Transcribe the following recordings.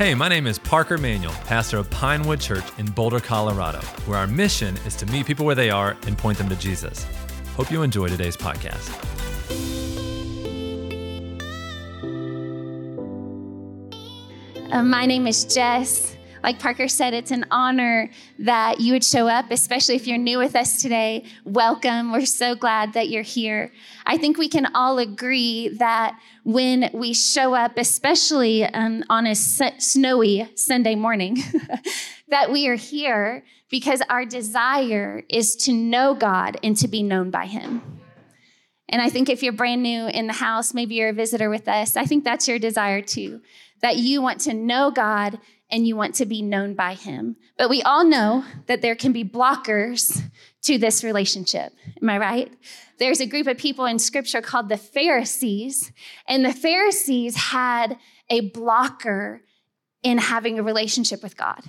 Hey, my name is Parker Manuel, pastor of Pinewood Church in Boulder, Colorado, where our mission is to meet people where they are and point them to Jesus. Hope you enjoy today's podcast. Uh, my name is Jess. Like Parker said, it's an honor that you would show up, especially if you're new with us today. Welcome. We're so glad that you're here. I think we can all agree that when we show up, especially um, on a snowy Sunday morning, that we are here because our desire is to know God and to be known by Him. And I think if you're brand new in the house, maybe you're a visitor with us, I think that's your desire too, that you want to know God and you want to be known by him. But we all know that there can be blockers to this relationship. Am I right? There's a group of people in scripture called the Pharisees, and the Pharisees had a blocker in having a relationship with God.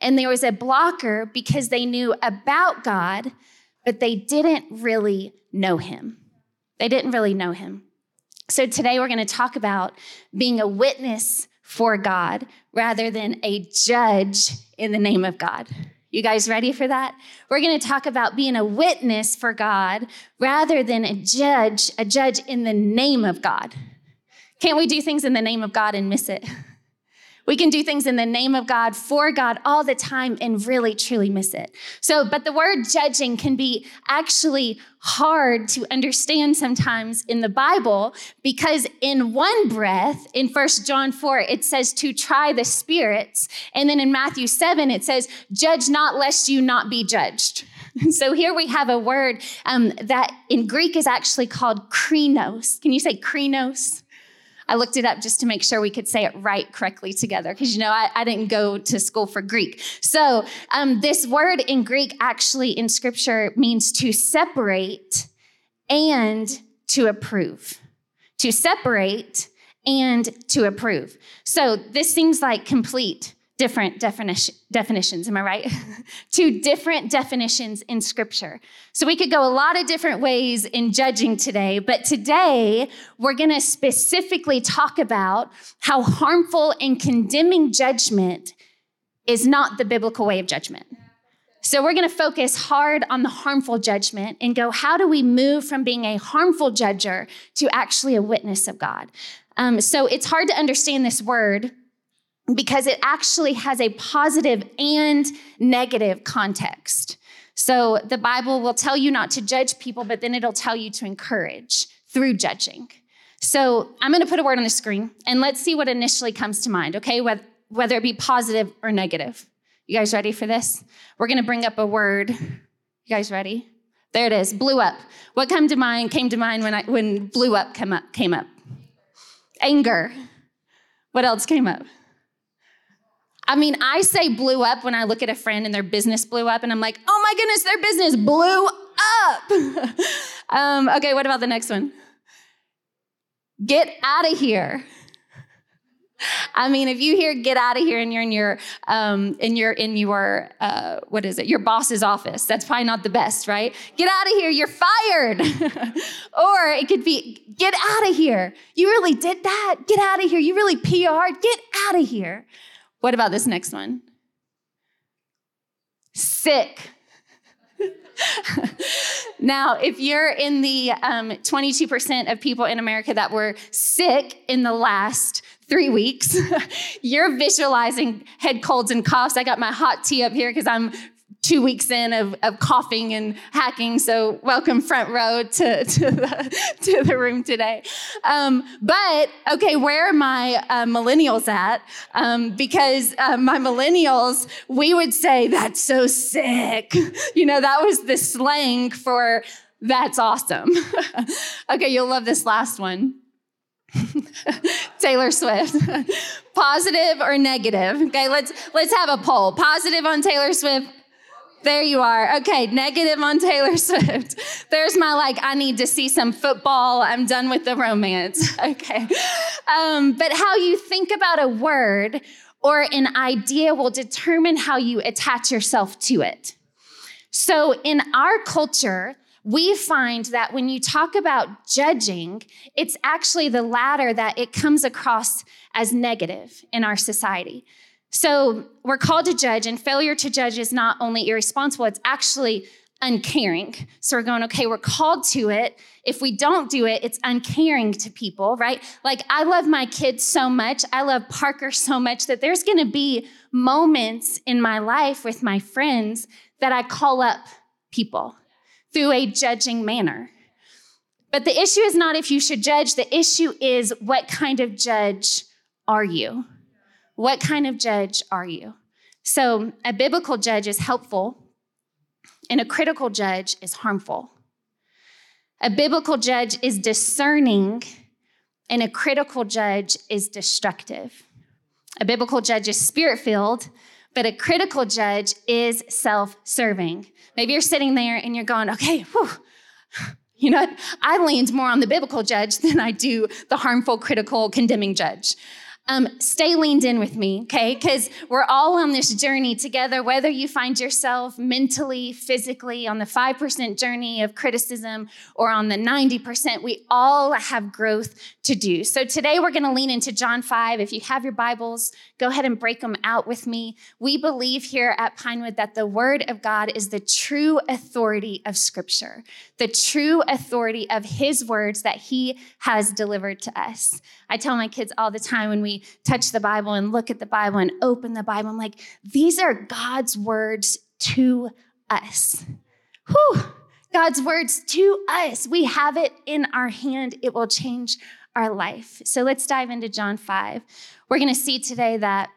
And there was a blocker because they knew about God, but they didn't really know him. They didn't really know him. So today we're going to talk about being a witness for God rather than a judge in the name of God. You guys ready for that? We're going to talk about being a witness for God rather than a judge, a judge in the name of God. Can't we do things in the name of God and miss it? We can do things in the name of God, for God, all the time and really truly miss it. So, but the word judging can be actually hard to understand sometimes in the Bible because in one breath, in First John 4, it says to try the spirits. And then in Matthew 7, it says, judge not lest you not be judged. So here we have a word um, that in Greek is actually called krinos. Can you say krinos? I looked it up just to make sure we could say it right correctly together, because you know, I, I, didn't go to school for Greek. So, um, this word in Greek actually in scripture means to separate and to approve. To separate and to approve. So, this seems like complete different definition, definitions, am I right? Two different definitions in scripture. So we could go a lot of different ways in judging today, but today we're going to specifically talk about how harmful and condemning judgment is not the biblical way of judgment. So we're going to focus hard on the harmful judgment and go, how do we move from being a harmful judger to actually a witness of God? Um, so it's hard to understand this word because it actually has a positive and negative context. So the Bible will tell you not to judge people, but then it'll tell you to encourage through judging. So I'm going to put a word on the screen and let's see what initially comes to mind, okay? Whether it be positive or negative. You guys ready for this? We're going to bring up a word. You guys ready? There it is, blew up. What came to mind came to mind when I when blew up came up came up. Anger. What else came up? I mean, I say blew up when I look at a friend and their business blew up, and I'm like, oh my goodness, their business blew up. um, okay, what about the next one? Get out of here. I mean, if you hear "get out of here" and you're in your um, and you're in your uh, what is it? Your boss's office. That's probably not the best, right? Get out of here! You're fired. or it could be "get out of here." You really did that. Get out of here. You really PR'd. Get out of here. What about this next one? Sick. now, if you're in the um, 22% of people in America that were sick in the last three weeks, you're visualizing head colds and coughs. I got my hot tea up here because I'm two weeks in of, of coughing and hacking. So welcome front row to, to, the, to the room today. Um, but okay, where are my uh, millennials at? Um, because uh, my millennials, we would say, that's so sick. You know, that was the slang for that's awesome. okay, you'll love this last one. Taylor Swift. Positive or negative? Okay, let's let's have a poll. Positive on Taylor Swift, there you are. Okay, negative on Taylor Swift. There's my like, I need to see some football. I'm done with the romance. Okay. Um, but how you think about a word or an idea will determine how you attach yourself to it. So in our culture, we find that when you talk about judging, it's actually the latter that it comes across as negative in our society. So we're called to judge, and failure to judge is not only irresponsible, it's actually uncaring. So we're going, okay, we're called to it. If we don't do it, it's uncaring to people, right? Like I love my kids so much. I love Parker so much that there's going to be moments in my life with my friends that I call up people through a judging manner. But the issue is not if you should judge, the issue is what kind of judge are you? What kind of judge are you? So, a biblical judge is helpful, and a critical judge is harmful. A biblical judge is discerning, and a critical judge is destructive. A biblical judge is spirit filled, but a critical judge is self serving. Maybe you're sitting there and you're going, okay, whew, you know, I leaned more on the biblical judge than I do the harmful, critical, condemning judge. Um, stay leaned in with me, okay? Because we're all on this journey together, whether you find yourself mentally, physically on the 5% journey of criticism or on the 90%, we all have growth to do. So today we're going to lean into John 5. If you have your Bibles, go ahead and break them out with me. We believe here at Pinewood that the Word of God is the true authority of Scripture, the true authority of His words that He has delivered to us. I tell my kids all the time when we touch the Bible and look at the Bible and open the Bible, I'm like, these are God's words to us. Whew. God's words to us. We have it in our hand. It will change our life. So let's dive into John 5. We're going to see today that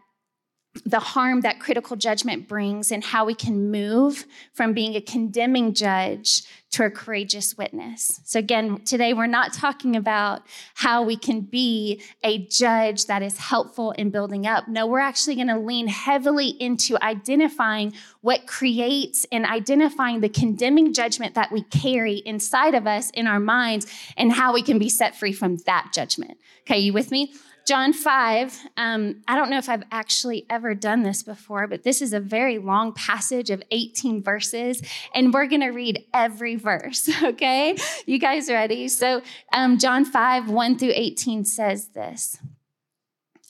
the harm that critical judgment brings and how we can move from being a condemning judge to a courageous witness. So, again, today we're not talking about how we can be a judge that is helpful in building up. No, we're actually going to lean heavily into identifying what creates and identifying the condemning judgment that we carry inside of us in our minds and how we can be set free from that judgment. Okay, you with me? John 5, um, I don't know if I've actually ever done this before, but this is a very long passage of 18 verses, and we're going to read every verse, okay? You guys ready? So, um, John 5, 1 through 18 says this.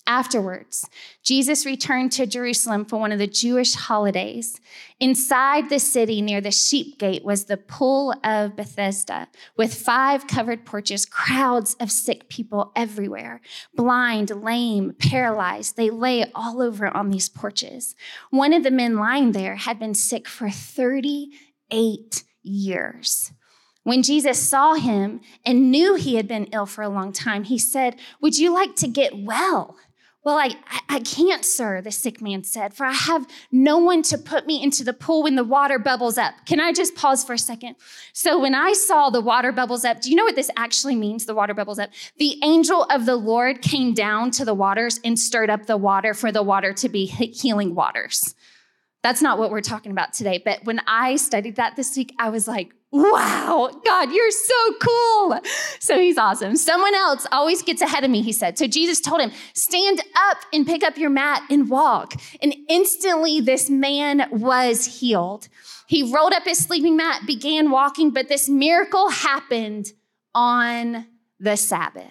Afterwards, Jesus returned to Jerusalem for one of the Jewish holidays. Inside the city near the sheep gate was the pool of Bethesda with five covered porches, crowds of sick people everywhere blind, lame, paralyzed. They lay all over on these porches. One of the men lying there had been sick for 38 years. When Jesus saw him and knew he had been ill for a long time, he said, Would you like to get well? Well, I, I can't, sir, the sick man said, for I have no one to put me into the pool when the water bubbles up. Can I just pause for a second? So, when I saw the water bubbles up, do you know what this actually means, the water bubbles up? The angel of the Lord came down to the waters and stirred up the water for the water to be healing waters. That's not what we're talking about today. But when I studied that this week, I was like, wow, God, you're so cool. So he's awesome. Someone else always gets ahead of me, he said. So Jesus told him, stand up and pick up your mat and walk. And instantly this man was healed. He rolled up his sleeping mat, began walking, but this miracle happened on the Sabbath.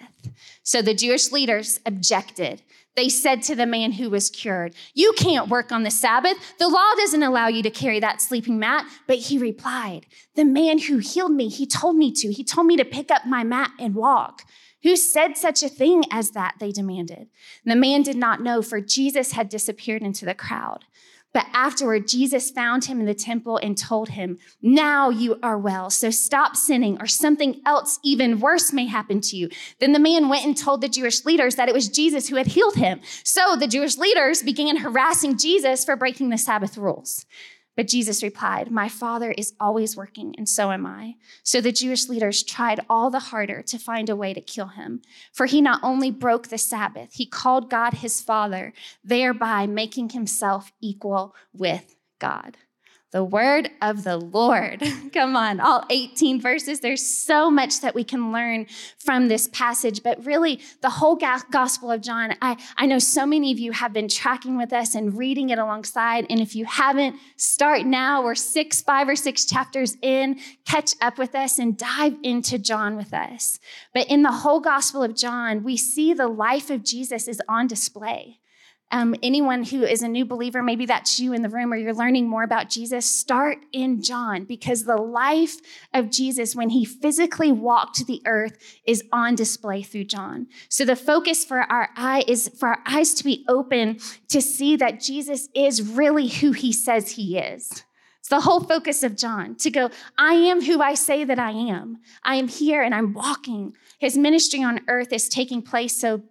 So the Jewish leaders objected. They said to the man who was cured, You can't work on the Sabbath. The law doesn't allow you to carry that sleeping mat. But he replied, The man who healed me, he told me to. He told me to pick up my mat and walk. Who said such a thing as that? They demanded. And the man did not know, for Jesus had disappeared into the crowd. But afterward, Jesus found him in the temple and told him, Now you are well, so stop sinning, or something else even worse may happen to you. Then the man went and told the Jewish leaders that it was Jesus who had healed him. So the Jewish leaders began harassing Jesus for breaking the Sabbath rules. But Jesus replied, My Father is always working, and so am I. So the Jewish leaders tried all the harder to find a way to kill him. For he not only broke the Sabbath, he called God his Father, thereby making himself equal with God. The word of the Lord. Come on, all 18 verses. There's so much that we can learn from this passage, but really, the whole Gospel of John, I, I know so many of you have been tracking with us and reading it alongside. And if you haven't, start now. We're six, five, or six chapters in. Catch up with us and dive into John with us. But in the whole Gospel of John, we see the life of Jesus is on display um, anyone who is a new believer, maybe that's you in the room or you're learning more about Jesus, start in John because the life of Jesus when he physically walked the earth is on display through John. So the focus for our eye is for our eyes to be open to see that Jesus is really who he says he is. It's the whole focus of John to go, I am who I say that I am. I am here and I'm walking. His ministry on earth is taking place so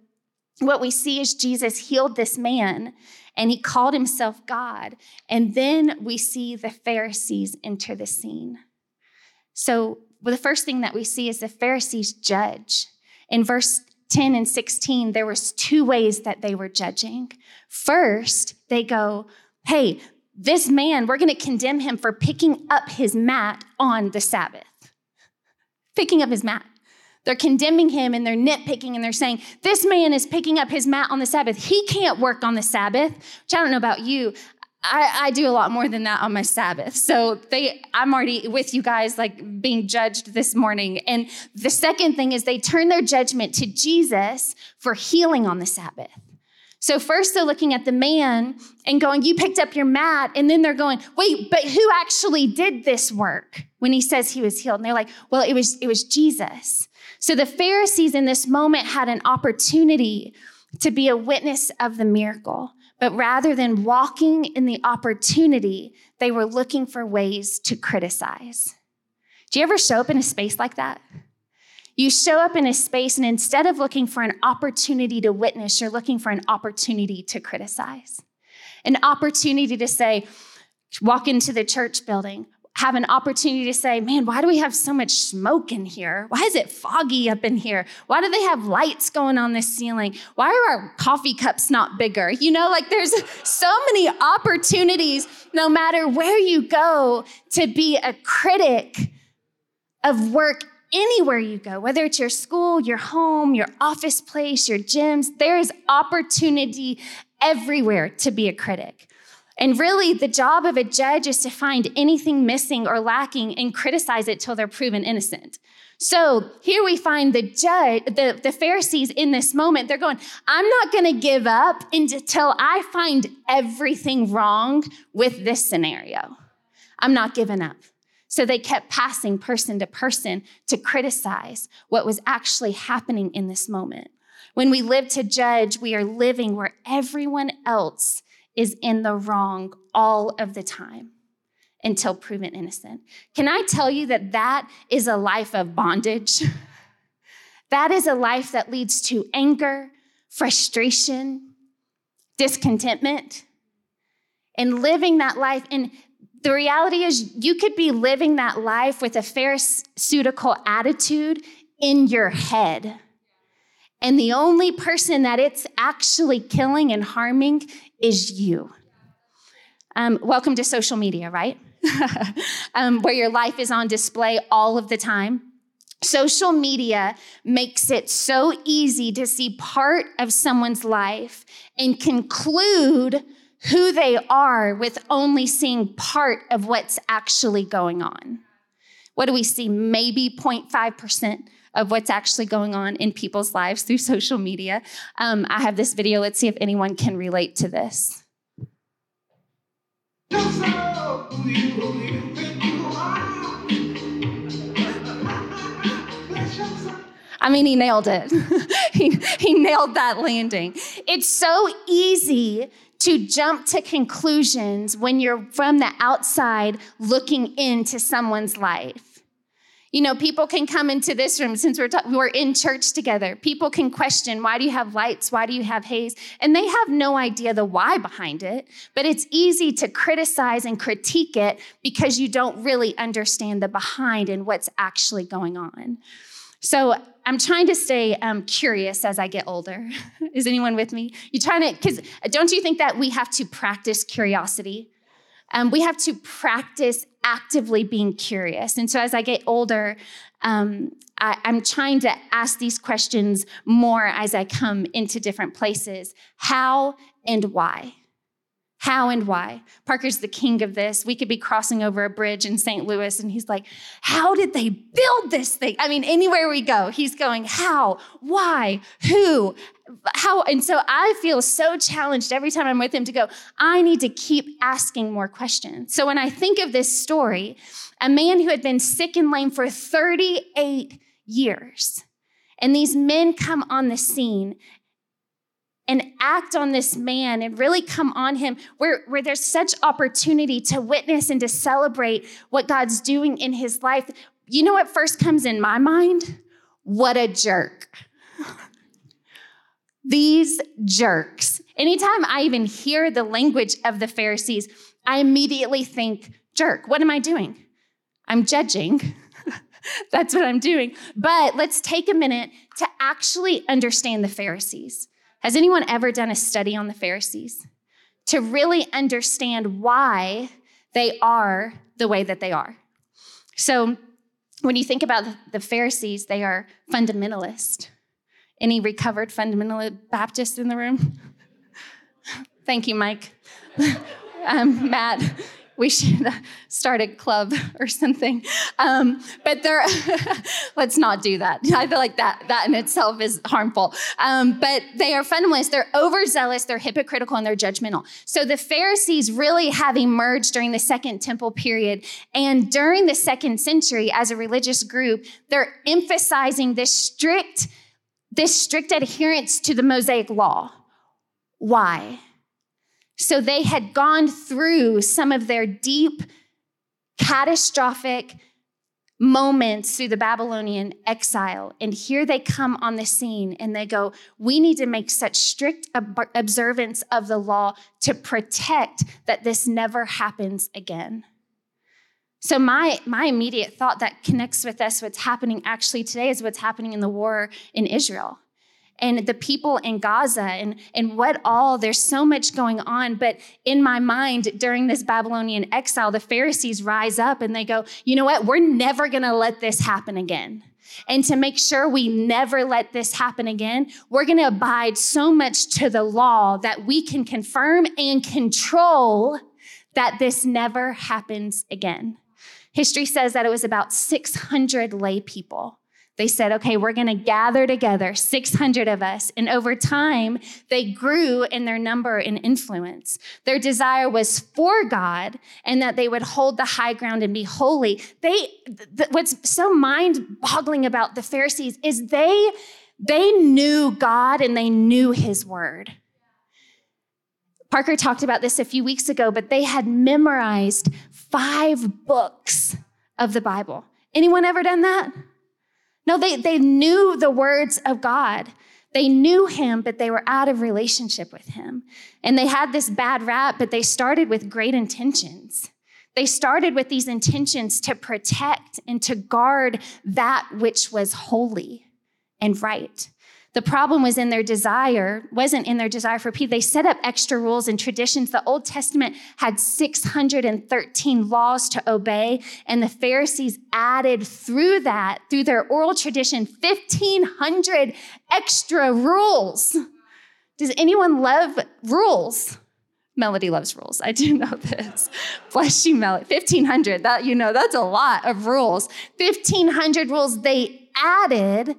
what we see is Jesus healed this man and he called himself God. And then we see the Pharisees enter the scene. So, well, the first thing that we see is the Pharisees judge. In verse 10 and 16, there was two ways that they were judging. First, they go, "Hey, this man, we're going to condemn him for picking up his mat on the Sabbath." Picking up his mat. They're condemning him and they're nitpicking and they're saying, This man is picking up his mat on the Sabbath. He can't work on the Sabbath, which I don't know about you. I, I, do a lot more than that on my Sabbath. So they, I'm already with you guys, like being judged this morning. And the second thing is they turn their judgment to Jesus for healing on the Sabbath. So first they're looking at the man and going, You picked up your mat. And then they're going, Wait, but who actually did this work when he says he was healed? And they're like, Well, it was, it was Jesus. So the Pharisees in this moment had an opportunity to be a witness of the miracle. But rather than walking in the opportunity, they were looking for ways to criticize. Do you ever show up in a space like that? You show up in a space, and instead of looking for an opportunity to witness, you're looking for an opportunity to criticize. An opportunity to say, walk into the church building have an opportunity to say, man, why do we have so much smoke in here? Why is it foggy up in here? Why do they have lights going on the ceiling? Why are our coffee cups not bigger? You know, like there's so many opportunities, no matter where you go, to be a critic of work anywhere you go, whether it's your school, your home, your office place, your gyms, there is opportunity everywhere to be a critic. And really, the job of a judge is to find anything missing or lacking and criticize it till they're proven innocent. So here we find the judge, the, the Pharisees in this moment, they're going, I'm not going to give up until I find everything wrong with this scenario. I'm not giving up. So they kept passing person to person to criticize what was actually happening in this moment. When we live to judge, we are living where everyone else is in the wrong all of the time until proven innocent. Can I tell you that that is a life of bondage? that is a life that leads to anger, frustration, discontentment, and living that life. And the reality is, you could be living that life with a pharisaical attitude in your head. And the only person that it's actually killing and harming is you. Um, welcome to social media, right? um, where your life is on display all of the time. Social media makes it so easy to see part of someone's life and conclude who they are with only seeing part of what's actually going on. What do we see? Maybe 0.5% of what's actually going on in people's lives through social media. Um, I have this video. Let's see if anyone can relate to this. I mean, he nailed it. he, he nailed that landing. It's so easy to jump to conclusions when you're from the outside looking into someone's life. You know, people can come into this room since we're, ta- we're in church together. People can question, why do you have lights? Why do you have haze? And they have no idea the why behind it. But it's easy to criticize and critique it because you don't really understand the behind and what's actually going on. So I'm trying to stay um, curious as I get older. Is anyone with me? You're trying to, because don't you think that we have to practice curiosity? Um, we have to practice actively being curious. And so as I get older, um, I, I'm trying to ask these questions more as I come into different places. How and why? How and why? Parker's the king of this. We could be crossing over a bridge in St. Louis and he's like, How did they build this thing? I mean, anywhere we go, he's going, How? Why? Who? How? And so I feel so challenged every time I'm with him to go, I need to keep asking more questions. So when I think of this story, a man who had been sick and lame for 38 years, and these men come on the scene and act on this man and really come on him where, where there's such opportunity to witness and to celebrate what God's doing in his life. You know what first comes in my mind? What a jerk. These jerks. Anytime I even hear the language of the Pharisees, I immediately think, jerk. What am I doing? I'm judging. That's what I'm doing. But let's take a minute to actually understand the Pharisees. Has anyone ever done a study on the Pharisees to really understand why they are the way that they are? So, when you think about the Pharisees, they are fundamentalist. Any recovered fundamentalist Baptist in the room? Thank you, Mike. um, Matt, we should start a club or something. Um, but they're, let's not do that. I feel like that, that in itself is harmful. Um, but they are fundamentalists. They're overzealous, they're hypocritical, and they're judgmental. So the Pharisees really have emerged during the Second Temple period. And during the second century, as a religious group, they're emphasizing this strict, this strict adherence to the Mosaic law. Why? So they had gone through some of their deep, catastrophic moments through the Babylonian exile. And here they come on the scene and they go, We need to make such strict observance of the law to protect that this never happens again. So, my, my immediate thought that connects with us, what's happening actually today, is what's happening in the war in Israel and the people in Gaza and, and what all, there's so much going on. But in my mind, during this Babylonian exile, the Pharisees rise up and they go, you know what? We're never going to let this happen again. And to make sure we never let this happen again, we're going to abide so much to the law that we can confirm and control that this never happens again. History says that it was about 600 lay people they said, okay, we're going to gather together, 600 of us. And over time, they grew in their number and influence. Their desire was for God and that they would hold the high ground and be holy. They, th- what's so mind boggling about the Pharisees is they, they knew God and they knew his word. Parker talked about this a few weeks ago, but they had memorized five books of the Bible. Anyone ever done that? No, they, they knew the words of God. They knew him, but they were out of relationship with him. And they had this bad rap, but they started with great intentions. They started with these intentions to protect and to guard that which was holy and right. The problem was in their desire, wasn't in their desire for peace. They set up extra rules and traditions. The Old Testament had 613 laws to obey, and the Pharisees added through that, through their oral tradition, 1,500 extra rules. Does anyone love rules? Melody loves rules. I do know this. Bless you, Melody. 1,500, that, you know, that's a lot of rules. 1,500 rules they added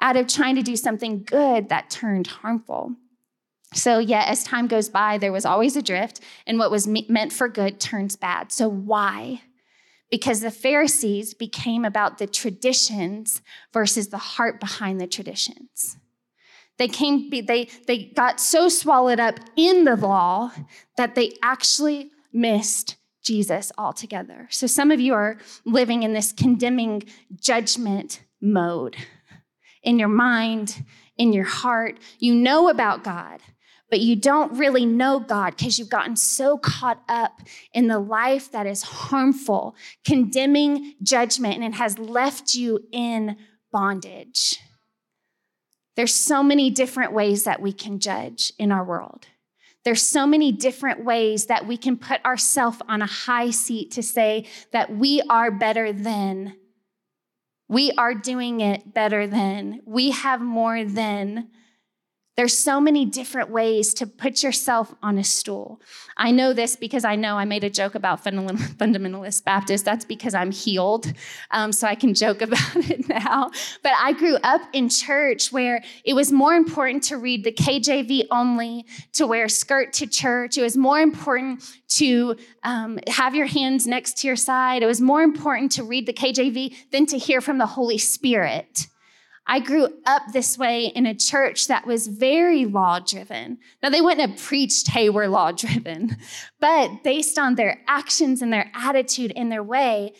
out of trying to do something good that turned harmful. So, yeah, as time goes by, there was always a drift, and what was meant for good turns bad. So, why? Because the Pharisees became about the traditions versus the heart behind the traditions. They came, they, they got so swallowed up in the law that they actually missed Jesus altogether. So, some of you are living in this condemning judgment mode in your mind, in your heart. You know about God, but you don't really know God because you've gotten so caught up in the life that is harmful, condemning judgment, and it has left you in bondage. There's so many different ways that we can judge in our world. There's so many different ways that we can put ourselves on a high seat to say that we are better than. We are doing it better than. We have more than. There's so many different ways to put yourself on a stool. I know this because I know I made a joke about fundamentalist Baptist. That's because I'm healed, um, so I can joke about it now. But I grew up in church where it was more important to read the KJV only, to wear a skirt to church. It was more important to um, have your hands next to your side. It was more important to read the KJV than to hear from the Holy Spirit. I grew up this way in a church that was very law driven. Now, they wouldn't have preached, hey, we're law driven, but based on their actions and their attitude and their way,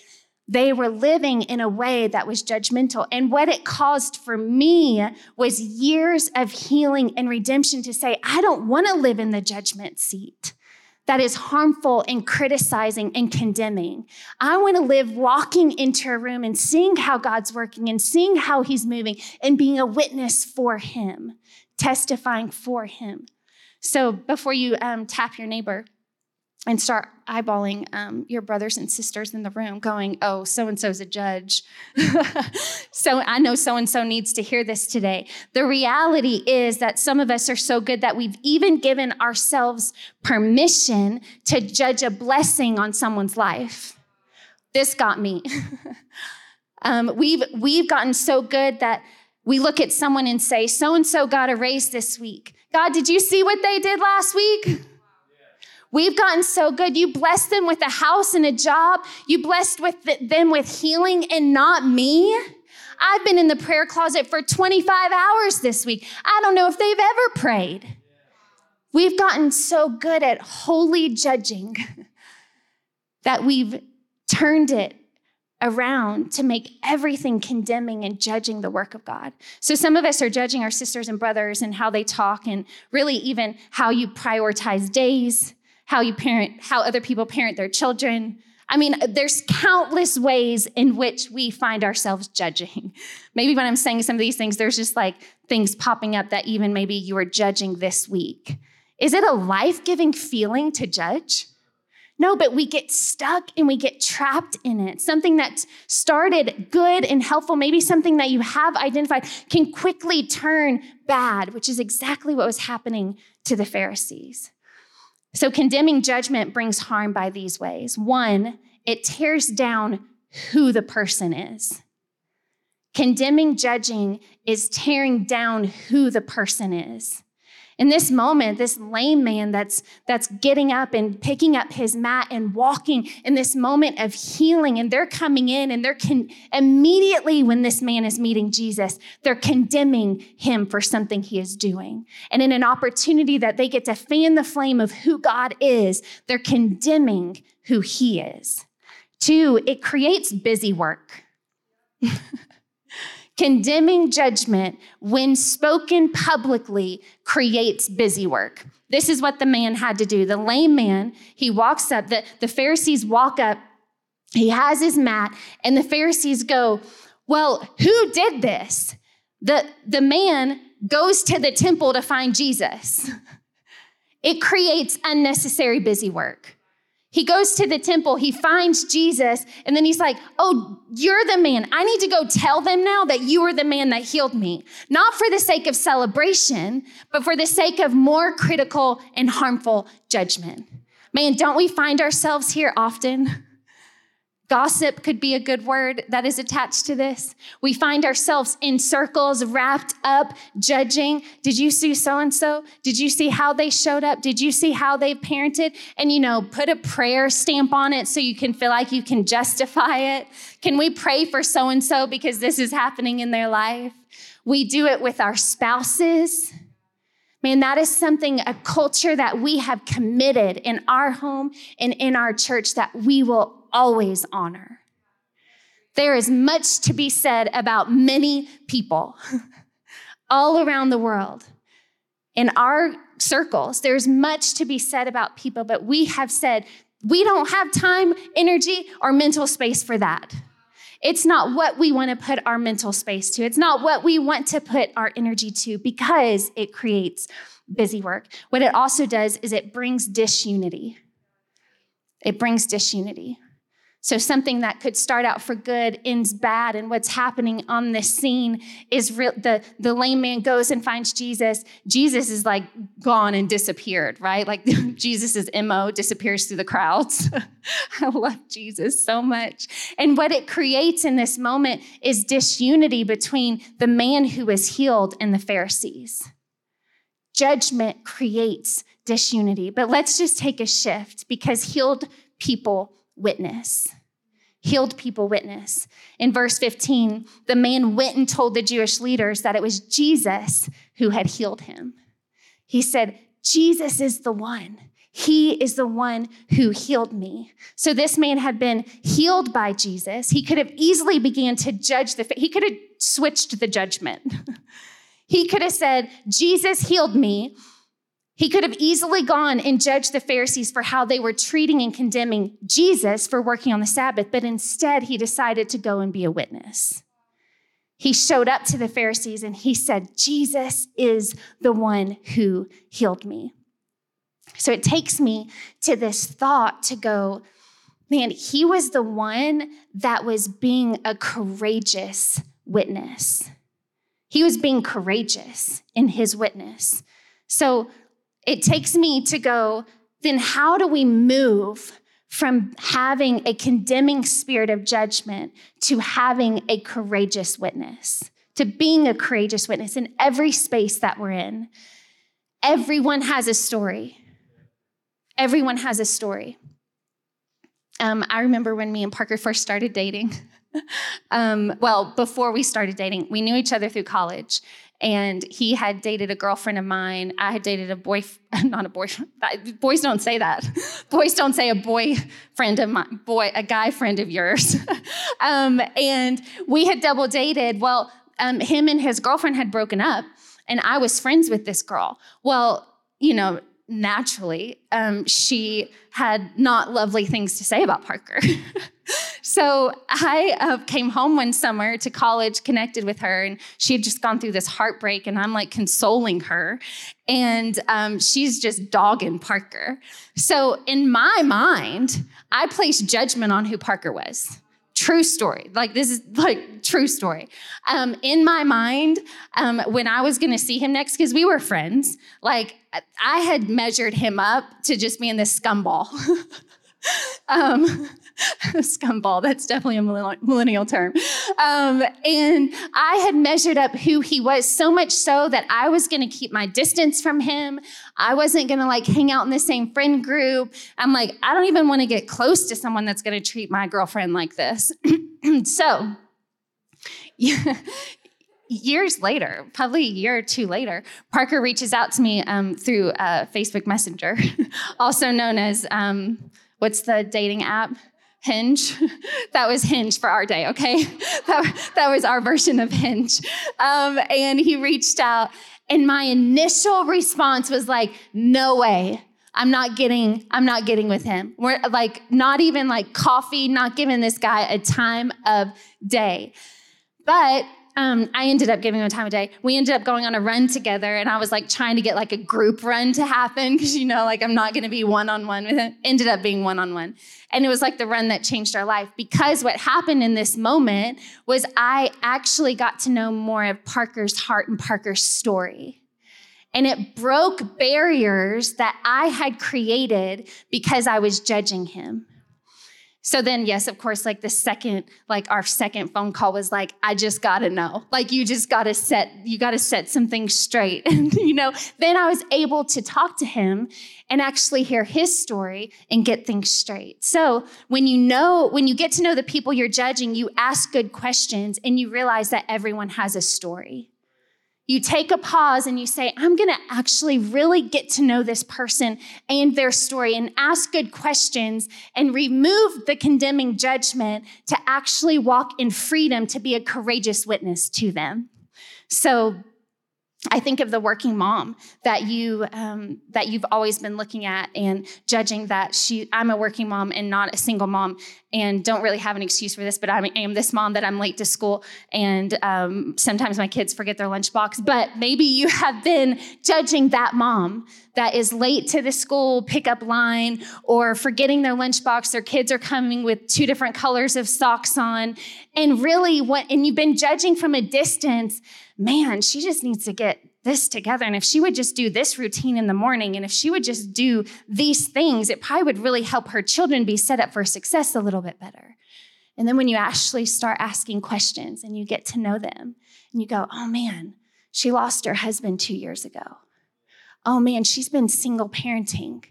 they were living in a way that was judgmental. And what it caused for me was years of healing and redemption to say, I don't want to live in the judgment seat that is harmful and criticizing and condemning. I want to live walking into a room and seeing how God's working and seeing how He's moving and being a witness for Him, testifying for Him. So before you um, tap your neighbor, and start eyeballing um, your brothers and sisters in the room, going, oh, so and so's a judge. so I know so and so needs to hear this today. The reality is that some of us are so good that we've even given ourselves permission to judge a blessing on someone's life. This got me. um, we've, we've gotten so good that we look at someone and say, so and so got a raise this week. God, did you see what they did last week? We've gotten so good. You blessed them with a house and a job. You blessed with them with healing and not me. I've been in the prayer closet for 25 hours this week. I don't know if they've ever prayed. We've gotten so good at holy judging that we've turned it around to make everything condemning and judging the work of God. So some of us are judging our sisters and brothers and how they talk and really even how you prioritize days how you parent, how other people parent their children. I mean, there's countless ways in which we find ourselves judging. Maybe when I'm saying some of these things, there's just like things popping up that even maybe you are judging this week. Is it a life giving feeling to judge? No, but we get stuck and we get trapped in it. Something that started good and helpful, maybe something that you have identified, can quickly turn bad, which is exactly what was happening to the Pharisees. So, condemning judgment brings harm by these ways. One, it tears down who the person is. Condemning judging is tearing down who the person is in this moment, this lame man that's, that's getting up and picking up his mat and walking in this moment of healing, and they're coming in and they're con- immediately when this man is meeting Jesus, they're condemning him for something he is doing. And in an opportunity that they get to fan the flame of who God is, they're condemning who he is. Two, it creates busy work. Condemning judgment, when spoken publicly, creates busy work. This is what the man had to do. The lame man, he walks up, the, the Pharisees walk up, he has his mat, and the Pharisees go, Well, who did this? The, the man goes to the temple to find Jesus. It creates unnecessary busy work. He goes to the temple, he finds Jesus, and then he's like, Oh, you're the man. I need to go tell them now that you are the man that healed me. Not for the sake of celebration, but for the sake of more critical and harmful judgment. Man, don't we find ourselves here often? Gossip could be a good word that is attached to this. We find ourselves in circles, wrapped up, judging. Did you see so and so? Did you see how they showed up? Did you see how they parented? And, you know, put a prayer stamp on it so you can feel like you can justify it. Can we pray for so and so because this is happening in their life? We do it with our spouses. Man, that is something, a culture that we have committed in our home and in our church that we will always honor. There is much to be said about many people all around the world. In our circles, there's much to be said about people, but we have said we don't have time, energy, or mental space for that. It's not what we want to put our mental space to. It's not what we want to put our energy to because it creates busy work. What it also does is it brings disunity. It brings disunity. So, something that could start out for good ends bad. And what's happening on this scene is the, the lame man goes and finds Jesus. Jesus is like gone and disappeared, right? Like Jesus's MO disappears through the crowds. I love Jesus so much. And what it creates in this moment is disunity between the man who is healed and the Pharisees. Judgment creates disunity. But let's just take a shift because healed people witness. Healed people witness. In verse 15, the man went and told the Jewish leaders that it was Jesus who had healed him. He said, Jesus is the one. He is the one who healed me. So this man had been healed by Jesus. He could have easily began to judge the he could have switched the judgment. he could have said, "Jesus healed me." He could have easily gone and judged the Pharisees for how they were treating and condemning Jesus for working on the Sabbath, but instead he decided to go and be a witness. He showed up to the Pharisees and he said, Jesus is the one who healed me. So it takes me to this thought to go, man, he was the one that was being a courageous witness. He was being courageous in his witness. So it takes me to go, then how do we move from having a condemning spirit of judgment to having a courageous witness, to being a courageous witness in every space that we're in? Everyone has a story. Everyone has a story. Um, I remember when me and Parker first started dating. um, well, before we started dating, we knew each other through college and he had dated a girlfriend of mine. I had dated a boy, not a boyfriend. Boys don't say that. Boys don't say a boyfriend of my boy, a guy friend of yours. um, and we had double dated. Well, um, him and his girlfriend had broken up, and I was friends with this girl. Well, you know, naturally, um, she had not lovely things to say about Parker. So I uh, came home one summer to college, connected with her, and she had just gone through this heartbreak, and I'm like consoling her. And um, she's just dogging Parker. So in my mind, I placed judgment on who Parker was. True story. Like, this is like true story. Um, in my mind, um, when I was gonna see him next, because we were friends, like, I had measured him up to just being this scumball. um, scumball, that's definitely a millennial term. Um, and I had measured up who he was so much so that I was going to keep my distance from him. I wasn't going to like hang out in the same friend group. I'm like, I don't even want to get close to someone that's going to treat my girlfriend like this. so, years later, probably a year or two later, Parker reaches out to me um, through uh, Facebook Messenger, also known as um, what's the dating app? Hinge. that was Hinge for our day, okay? that, that was our version of Hinge. Um, and he reached out, and my initial response was like, no way. I'm not getting, I'm not getting with him. We're like, not even like coffee, not giving this guy a time of day. But um, I ended up giving him a time of day. We ended up going on a run together, and I was like trying to get like a group run to happen because you know, like I'm not going to be one on one with him. Ended up being one on one, and it was like the run that changed our life because what happened in this moment was I actually got to know more of Parker's heart and Parker's story. And it broke barriers that I had created because I was judging him. So then, yes, of course, like the second, like our second phone call was like, I just gotta know. Like you just gotta set, you gotta set some things straight. And, you know, then I was able to talk to him and actually hear his story and get things straight. So when you know, when you get to know the people you're judging, you ask good questions and you realize that everyone has a story you take a pause and you say, I'm going to actually really get to know this person and their story and ask good questions and remove the condemning judgment to actually walk in freedom to be a courageous witness to them. So, I think of the working mom that you um, that you've always been looking at and judging that she I'm a working mom and not a single mom. And don't really have an excuse for this, but I am this mom that I'm late to school, and um, sometimes my kids forget their lunchbox. But maybe you have been judging that mom that is late to the school pickup line or forgetting their lunchbox. Their kids are coming with two different colors of socks on, and really, what? And you've been judging from a distance. Man, she just needs to get this together. And if she would just do this routine in the morning, and if she would just do these things, it probably would really help her children be set up for success a little bit better. And then when you actually start asking questions and you get to know them, and you go, oh man, she lost her husband two years ago. Oh man, she's been single parenting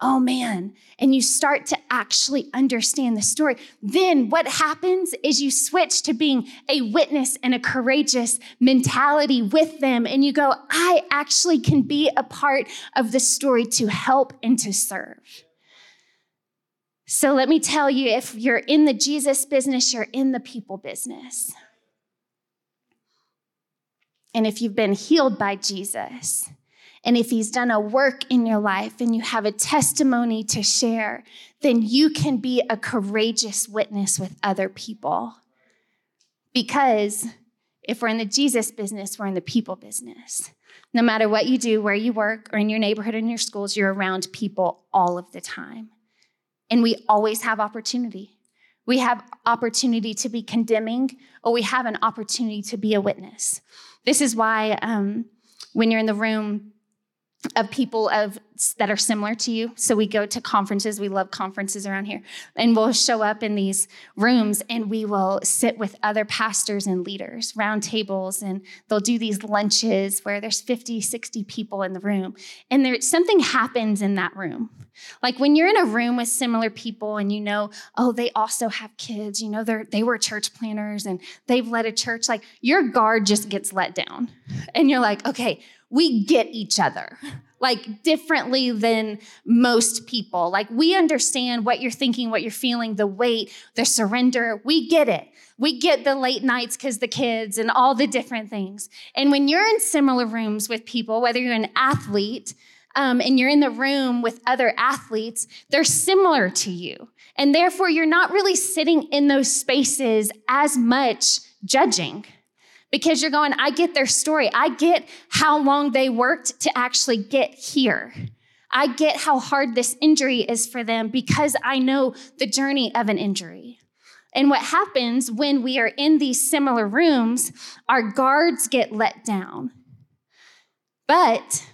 oh man, and you start to actually understand the story, then what happens is you switch to being a witness and a courageous mentality with them. And you go, I actually can be a part of the story to help and to serve. So let me tell you if you're in the Jesus business, you're in the people business. And if you've been healed by Jesus, and if he's done a work in your life and you have a testimony to share, then you can be a courageous witness with other people. Because if we're in the Jesus business, we're in the people business. No matter what you do, where you work, or in your neighborhood, or in your schools, you're around people all of the time. And we always have opportunity. We have opportunity to be condemning, or we have an opportunity to be a witness. This is why um, when you're in the room of people of that are similar to you. So we go to conferences. We love conferences around here. And we'll show up in these rooms and we will sit with other pastors and leaders, round tables, and they'll do these lunches where there's 50, 60 people in the room. And there something happens in that room. Like when you're in a room with similar people and you know, oh, they also have kids, you know, they're they were church planners and they've led a church, like your guard just gets let down. And you're like, okay, we get each other like differently than most people. Like we understand what you're thinking, what you're feeling, the weight, the surrender. We get it. We get the late nights because the kids and all the different things. And when you're in similar rooms with people, whether you're an athlete um, and you're in the room with other athletes, they're similar to you. And therefore, you're not really sitting in those spaces as much judging because you're going, I get their story. I get how long they worked to actually get here. I get how hard this injury is for them because I know the journey of an injury. And what happens when we are in these similar rooms, our guards get let down. But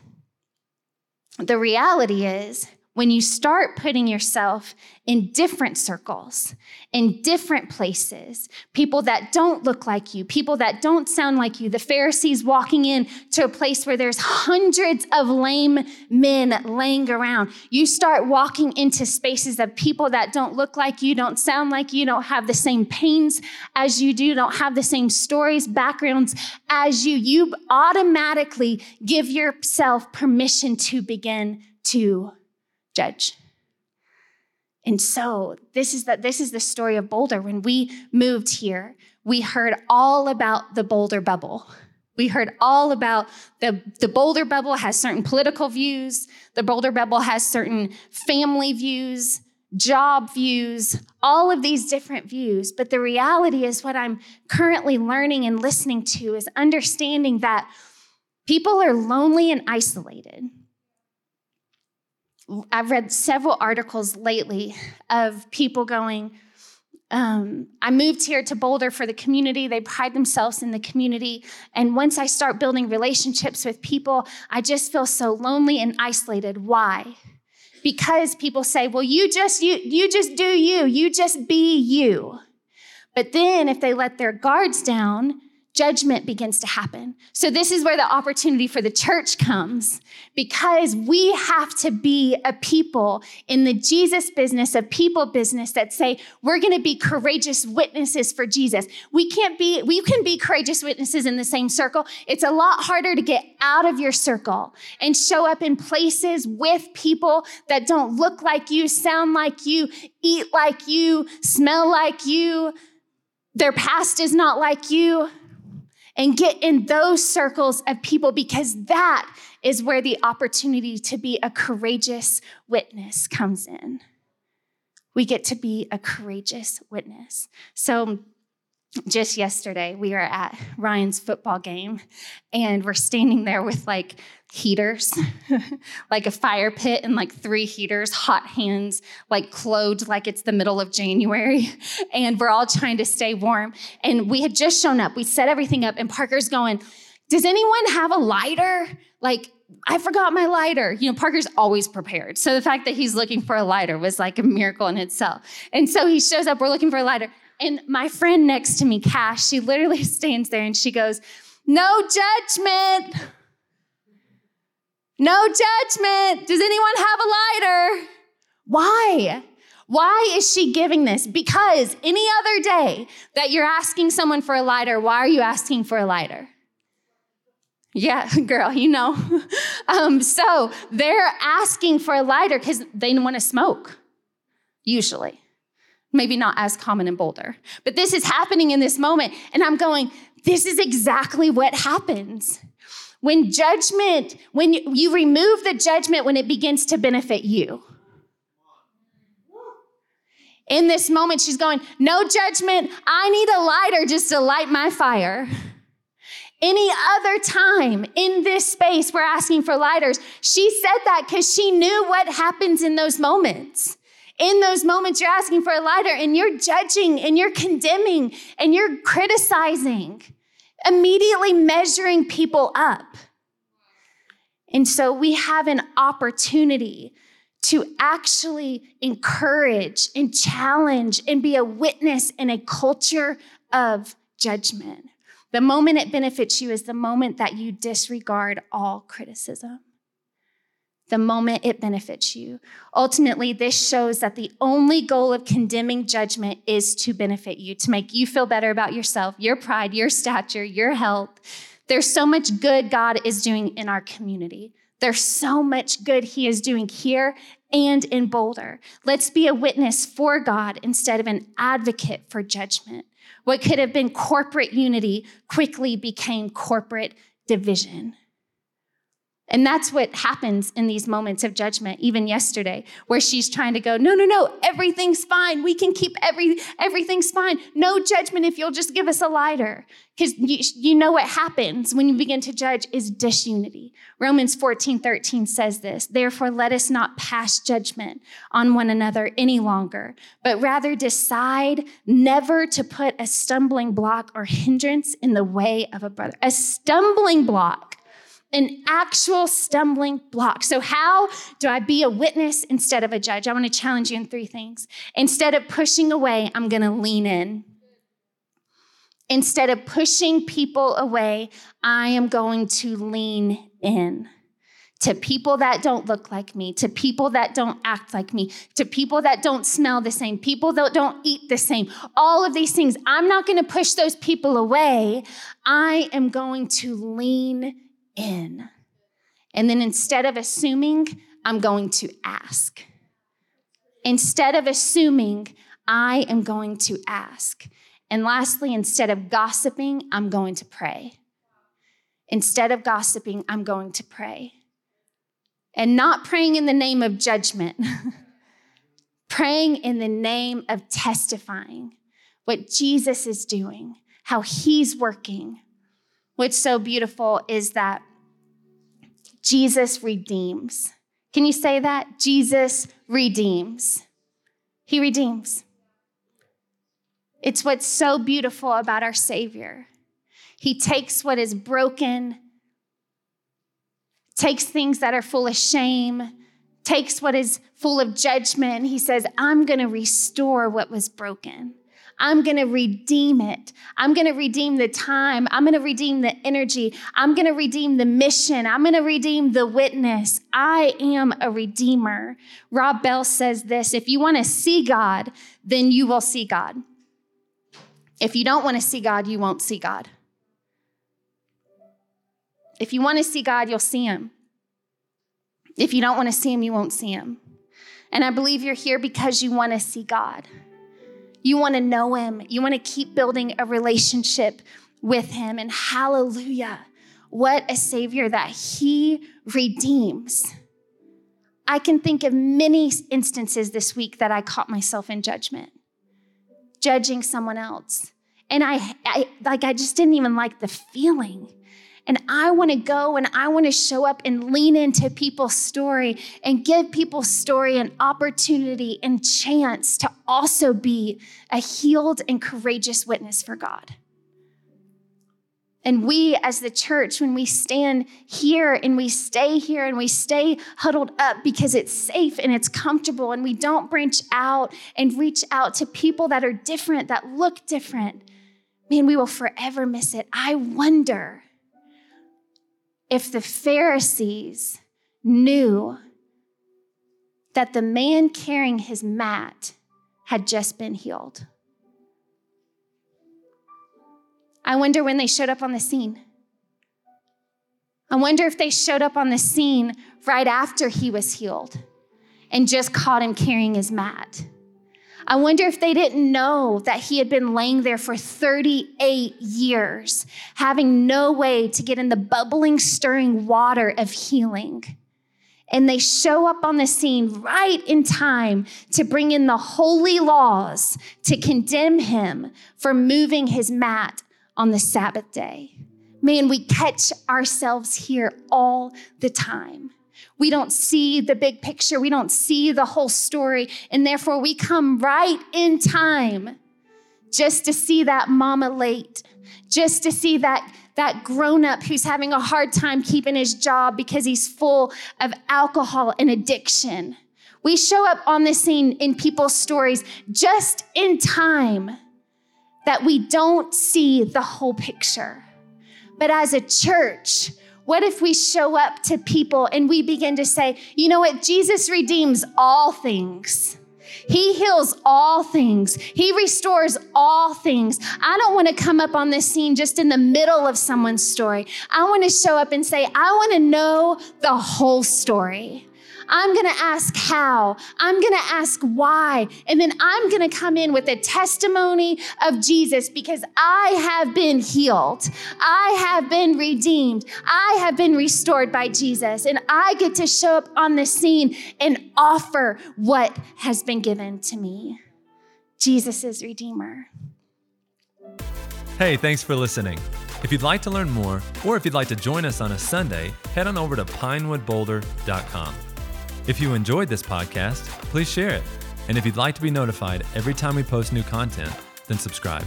the reality is, when you start putting yourself in different circles, in different places, people that don't look like you, people that don't sound like you, the Pharisees walking in to a place where there's hundreds of lame men laying around. You start walking into spaces of people that don't look like you, don't sound like you, don't have the same pains as you do, don't have the same stories, backgrounds as you. You automatically give yourself permission to begin to judge. And so this is that this is the story of Boulder. When we moved here, we heard all about the Boulder bubble. We heard all about the, the Boulder bubble has certain political views, the Boulder bubble has certain family views, job views, all of these different views. But the reality is, what I'm currently learning and listening to is understanding that people are lonely and isolated. I've read several articles lately of people going, um, I moved here to Boulder for the community. They pride themselves in the community. And once I start building relationships with people, I just feel so lonely and isolated. Why? Because people say, well, you just, you, you just do you, you just be you. But then if they let their guards down, judgment begins to happen. So, this is where the opportunity for the church comes because we have to be a people in the Jesus business, a people business that say, we're going to be courageous witnesses for Jesus. We can't be, we can be courageous witnesses in the same circle. It's a lot harder to get out of your circle and show up in places with people that don't look like you, sound like you, eat like you, smell like you. Their past is not like you and get in those circles of people because that is where the opportunity to be a courageous witness comes in. We get to be a courageous witness. So, just yesterday, we were at Ryan's football game and we're standing there with like heaters, like a fire pit and like three heaters, hot hands, like clothed like it's the middle of January. And we're all trying to stay warm. And we had just shown up, we set everything up, and Parker's going, Does anyone have a lighter? Like, I forgot my lighter. You know, Parker's always prepared. So the fact that he's looking for a lighter was like a miracle in itself. And so he shows up, we're looking for a lighter. And my friend next to me, Cash, she literally stands there and she goes, No judgment. No judgment. Does anyone have a lighter? Why? Why is she giving this? Because any other day that you're asking someone for a lighter, why are you asking for a lighter? Yeah, girl, you know. um, so they're asking for a lighter because they want to smoke, usually. Maybe not as common in Boulder. But this is happening in this moment. And I'm going, this is exactly what happens. When judgment, when you remove the judgment when it begins to benefit you. In this moment, she's going, No judgment. I need a lighter just to light my fire. Any other time in this space, we're asking for lighters. She said that because she knew what happens in those moments. In those moments, you're asking for a lighter and you're judging and you're condemning and you're criticizing, immediately measuring people up. And so we have an opportunity to actually encourage and challenge and be a witness in a culture of judgment. The moment it benefits you is the moment that you disregard all criticism. The moment it benefits you. Ultimately, this shows that the only goal of condemning judgment is to benefit you, to make you feel better about yourself, your pride, your stature, your health. There's so much good God is doing in our community. There's so much good He is doing here and in Boulder. Let's be a witness for God instead of an advocate for judgment. What could have been corporate unity quickly became corporate division. And that's what happens in these moments of judgment, even yesterday, where she's trying to go, no, no, no, everything's fine. We can keep every, everything's fine. No judgment if you'll just give us a lighter. Because you, you know what happens when you begin to judge is disunity. Romans 14, 13 says this, therefore let us not pass judgment on one another any longer, but rather decide never to put a stumbling block or hindrance in the way of a brother. A stumbling block an actual stumbling block. So, how do I be a witness instead of a judge? I want to challenge you in three things. Instead of pushing away, I'm going to lean in. Instead of pushing people away, I am going to lean in to people that don't look like me, to people that don't act like me, to people that don't smell the same, people that don't eat the same, all of these things. I'm not going to push those people away. I am going to lean in. And then instead of assuming, I'm going to ask. Instead of assuming, I am going to ask. And lastly, instead of gossiping, I'm going to pray. Instead of gossiping, I'm going to pray. And not praying in the name of judgment, praying in the name of testifying what Jesus is doing, how he's working. What's so beautiful is that Jesus redeems. Can you say that? Jesus redeems. He redeems. It's what's so beautiful about our Savior. He takes what is broken, takes things that are full of shame, takes what is full of judgment. He says, I'm going to restore what was broken. I'm going to redeem it. I'm going to redeem the time. I'm going to redeem the energy. I'm going to redeem the mission. I'm going to redeem the witness. I am a redeemer. Rob Bell says this if you want to see God, then you will see God. If you don't want to see God, you won't see God. If you want to see God, you'll see Him. If you don't want to see Him, you won't see Him. And I believe you're here because you want to see God. You want to know him. You want to keep building a relationship with him. And hallelujah, what a savior that he redeems. I can think of many instances this week that I caught myself in judgment, judging someone else. And I, I like I just didn't even like the feeling. And I want to go and I want to show up and lean into people's story and give people's story an opportunity and chance to also be a healed and courageous witness for God. And we, as the church, when we stand here and we stay here and we stay huddled up because it's safe and it's comfortable, and we don't branch out and reach out to people that are different, that look different, man, we will forever miss it. I wonder if the Pharisees knew that the man carrying his mat had just been healed. I wonder when they showed up on the scene. I wonder if they showed up on the scene right after he was healed and just caught him carrying his mat. I wonder if they didn't know that he had been laying there for 38 years, having no way to get in the bubbling, stirring water of healing. And they show up on the scene right in time to bring in the holy laws to condemn him for moving his mat on the Sabbath day. Man, we catch ourselves here all the time. We don't see the big picture, we don't see the whole story, and therefore we come right in time just to see that mama late, just to see that that grown up who's having a hard time keeping his job because he's full of alcohol and addiction. We show up on the scene in people's stories just in time that we don't see the whole picture. But as a church, what if we show up to people and we begin to say, you know what? Jesus redeems all things. He heals all things. He restores all things. I don't want to come up on this scene just in the middle of someone's story. I want to show up and say, I want to know the whole story. I'm going to ask how. I'm going to ask why. And then I'm going to come in with a testimony of Jesus because I have been healed. I have been redeemed. I have been restored by Jesus. And I get to show up on the scene and offer what has been given to me. Jesus is Redeemer. Hey, thanks for listening. If you'd like to learn more, or if you'd like to join us on a Sunday, head on over to pinewoodboulder.com. If you enjoyed this podcast, please share it. And if you'd like to be notified every time we post new content, then subscribe.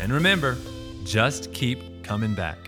And remember, just keep coming back.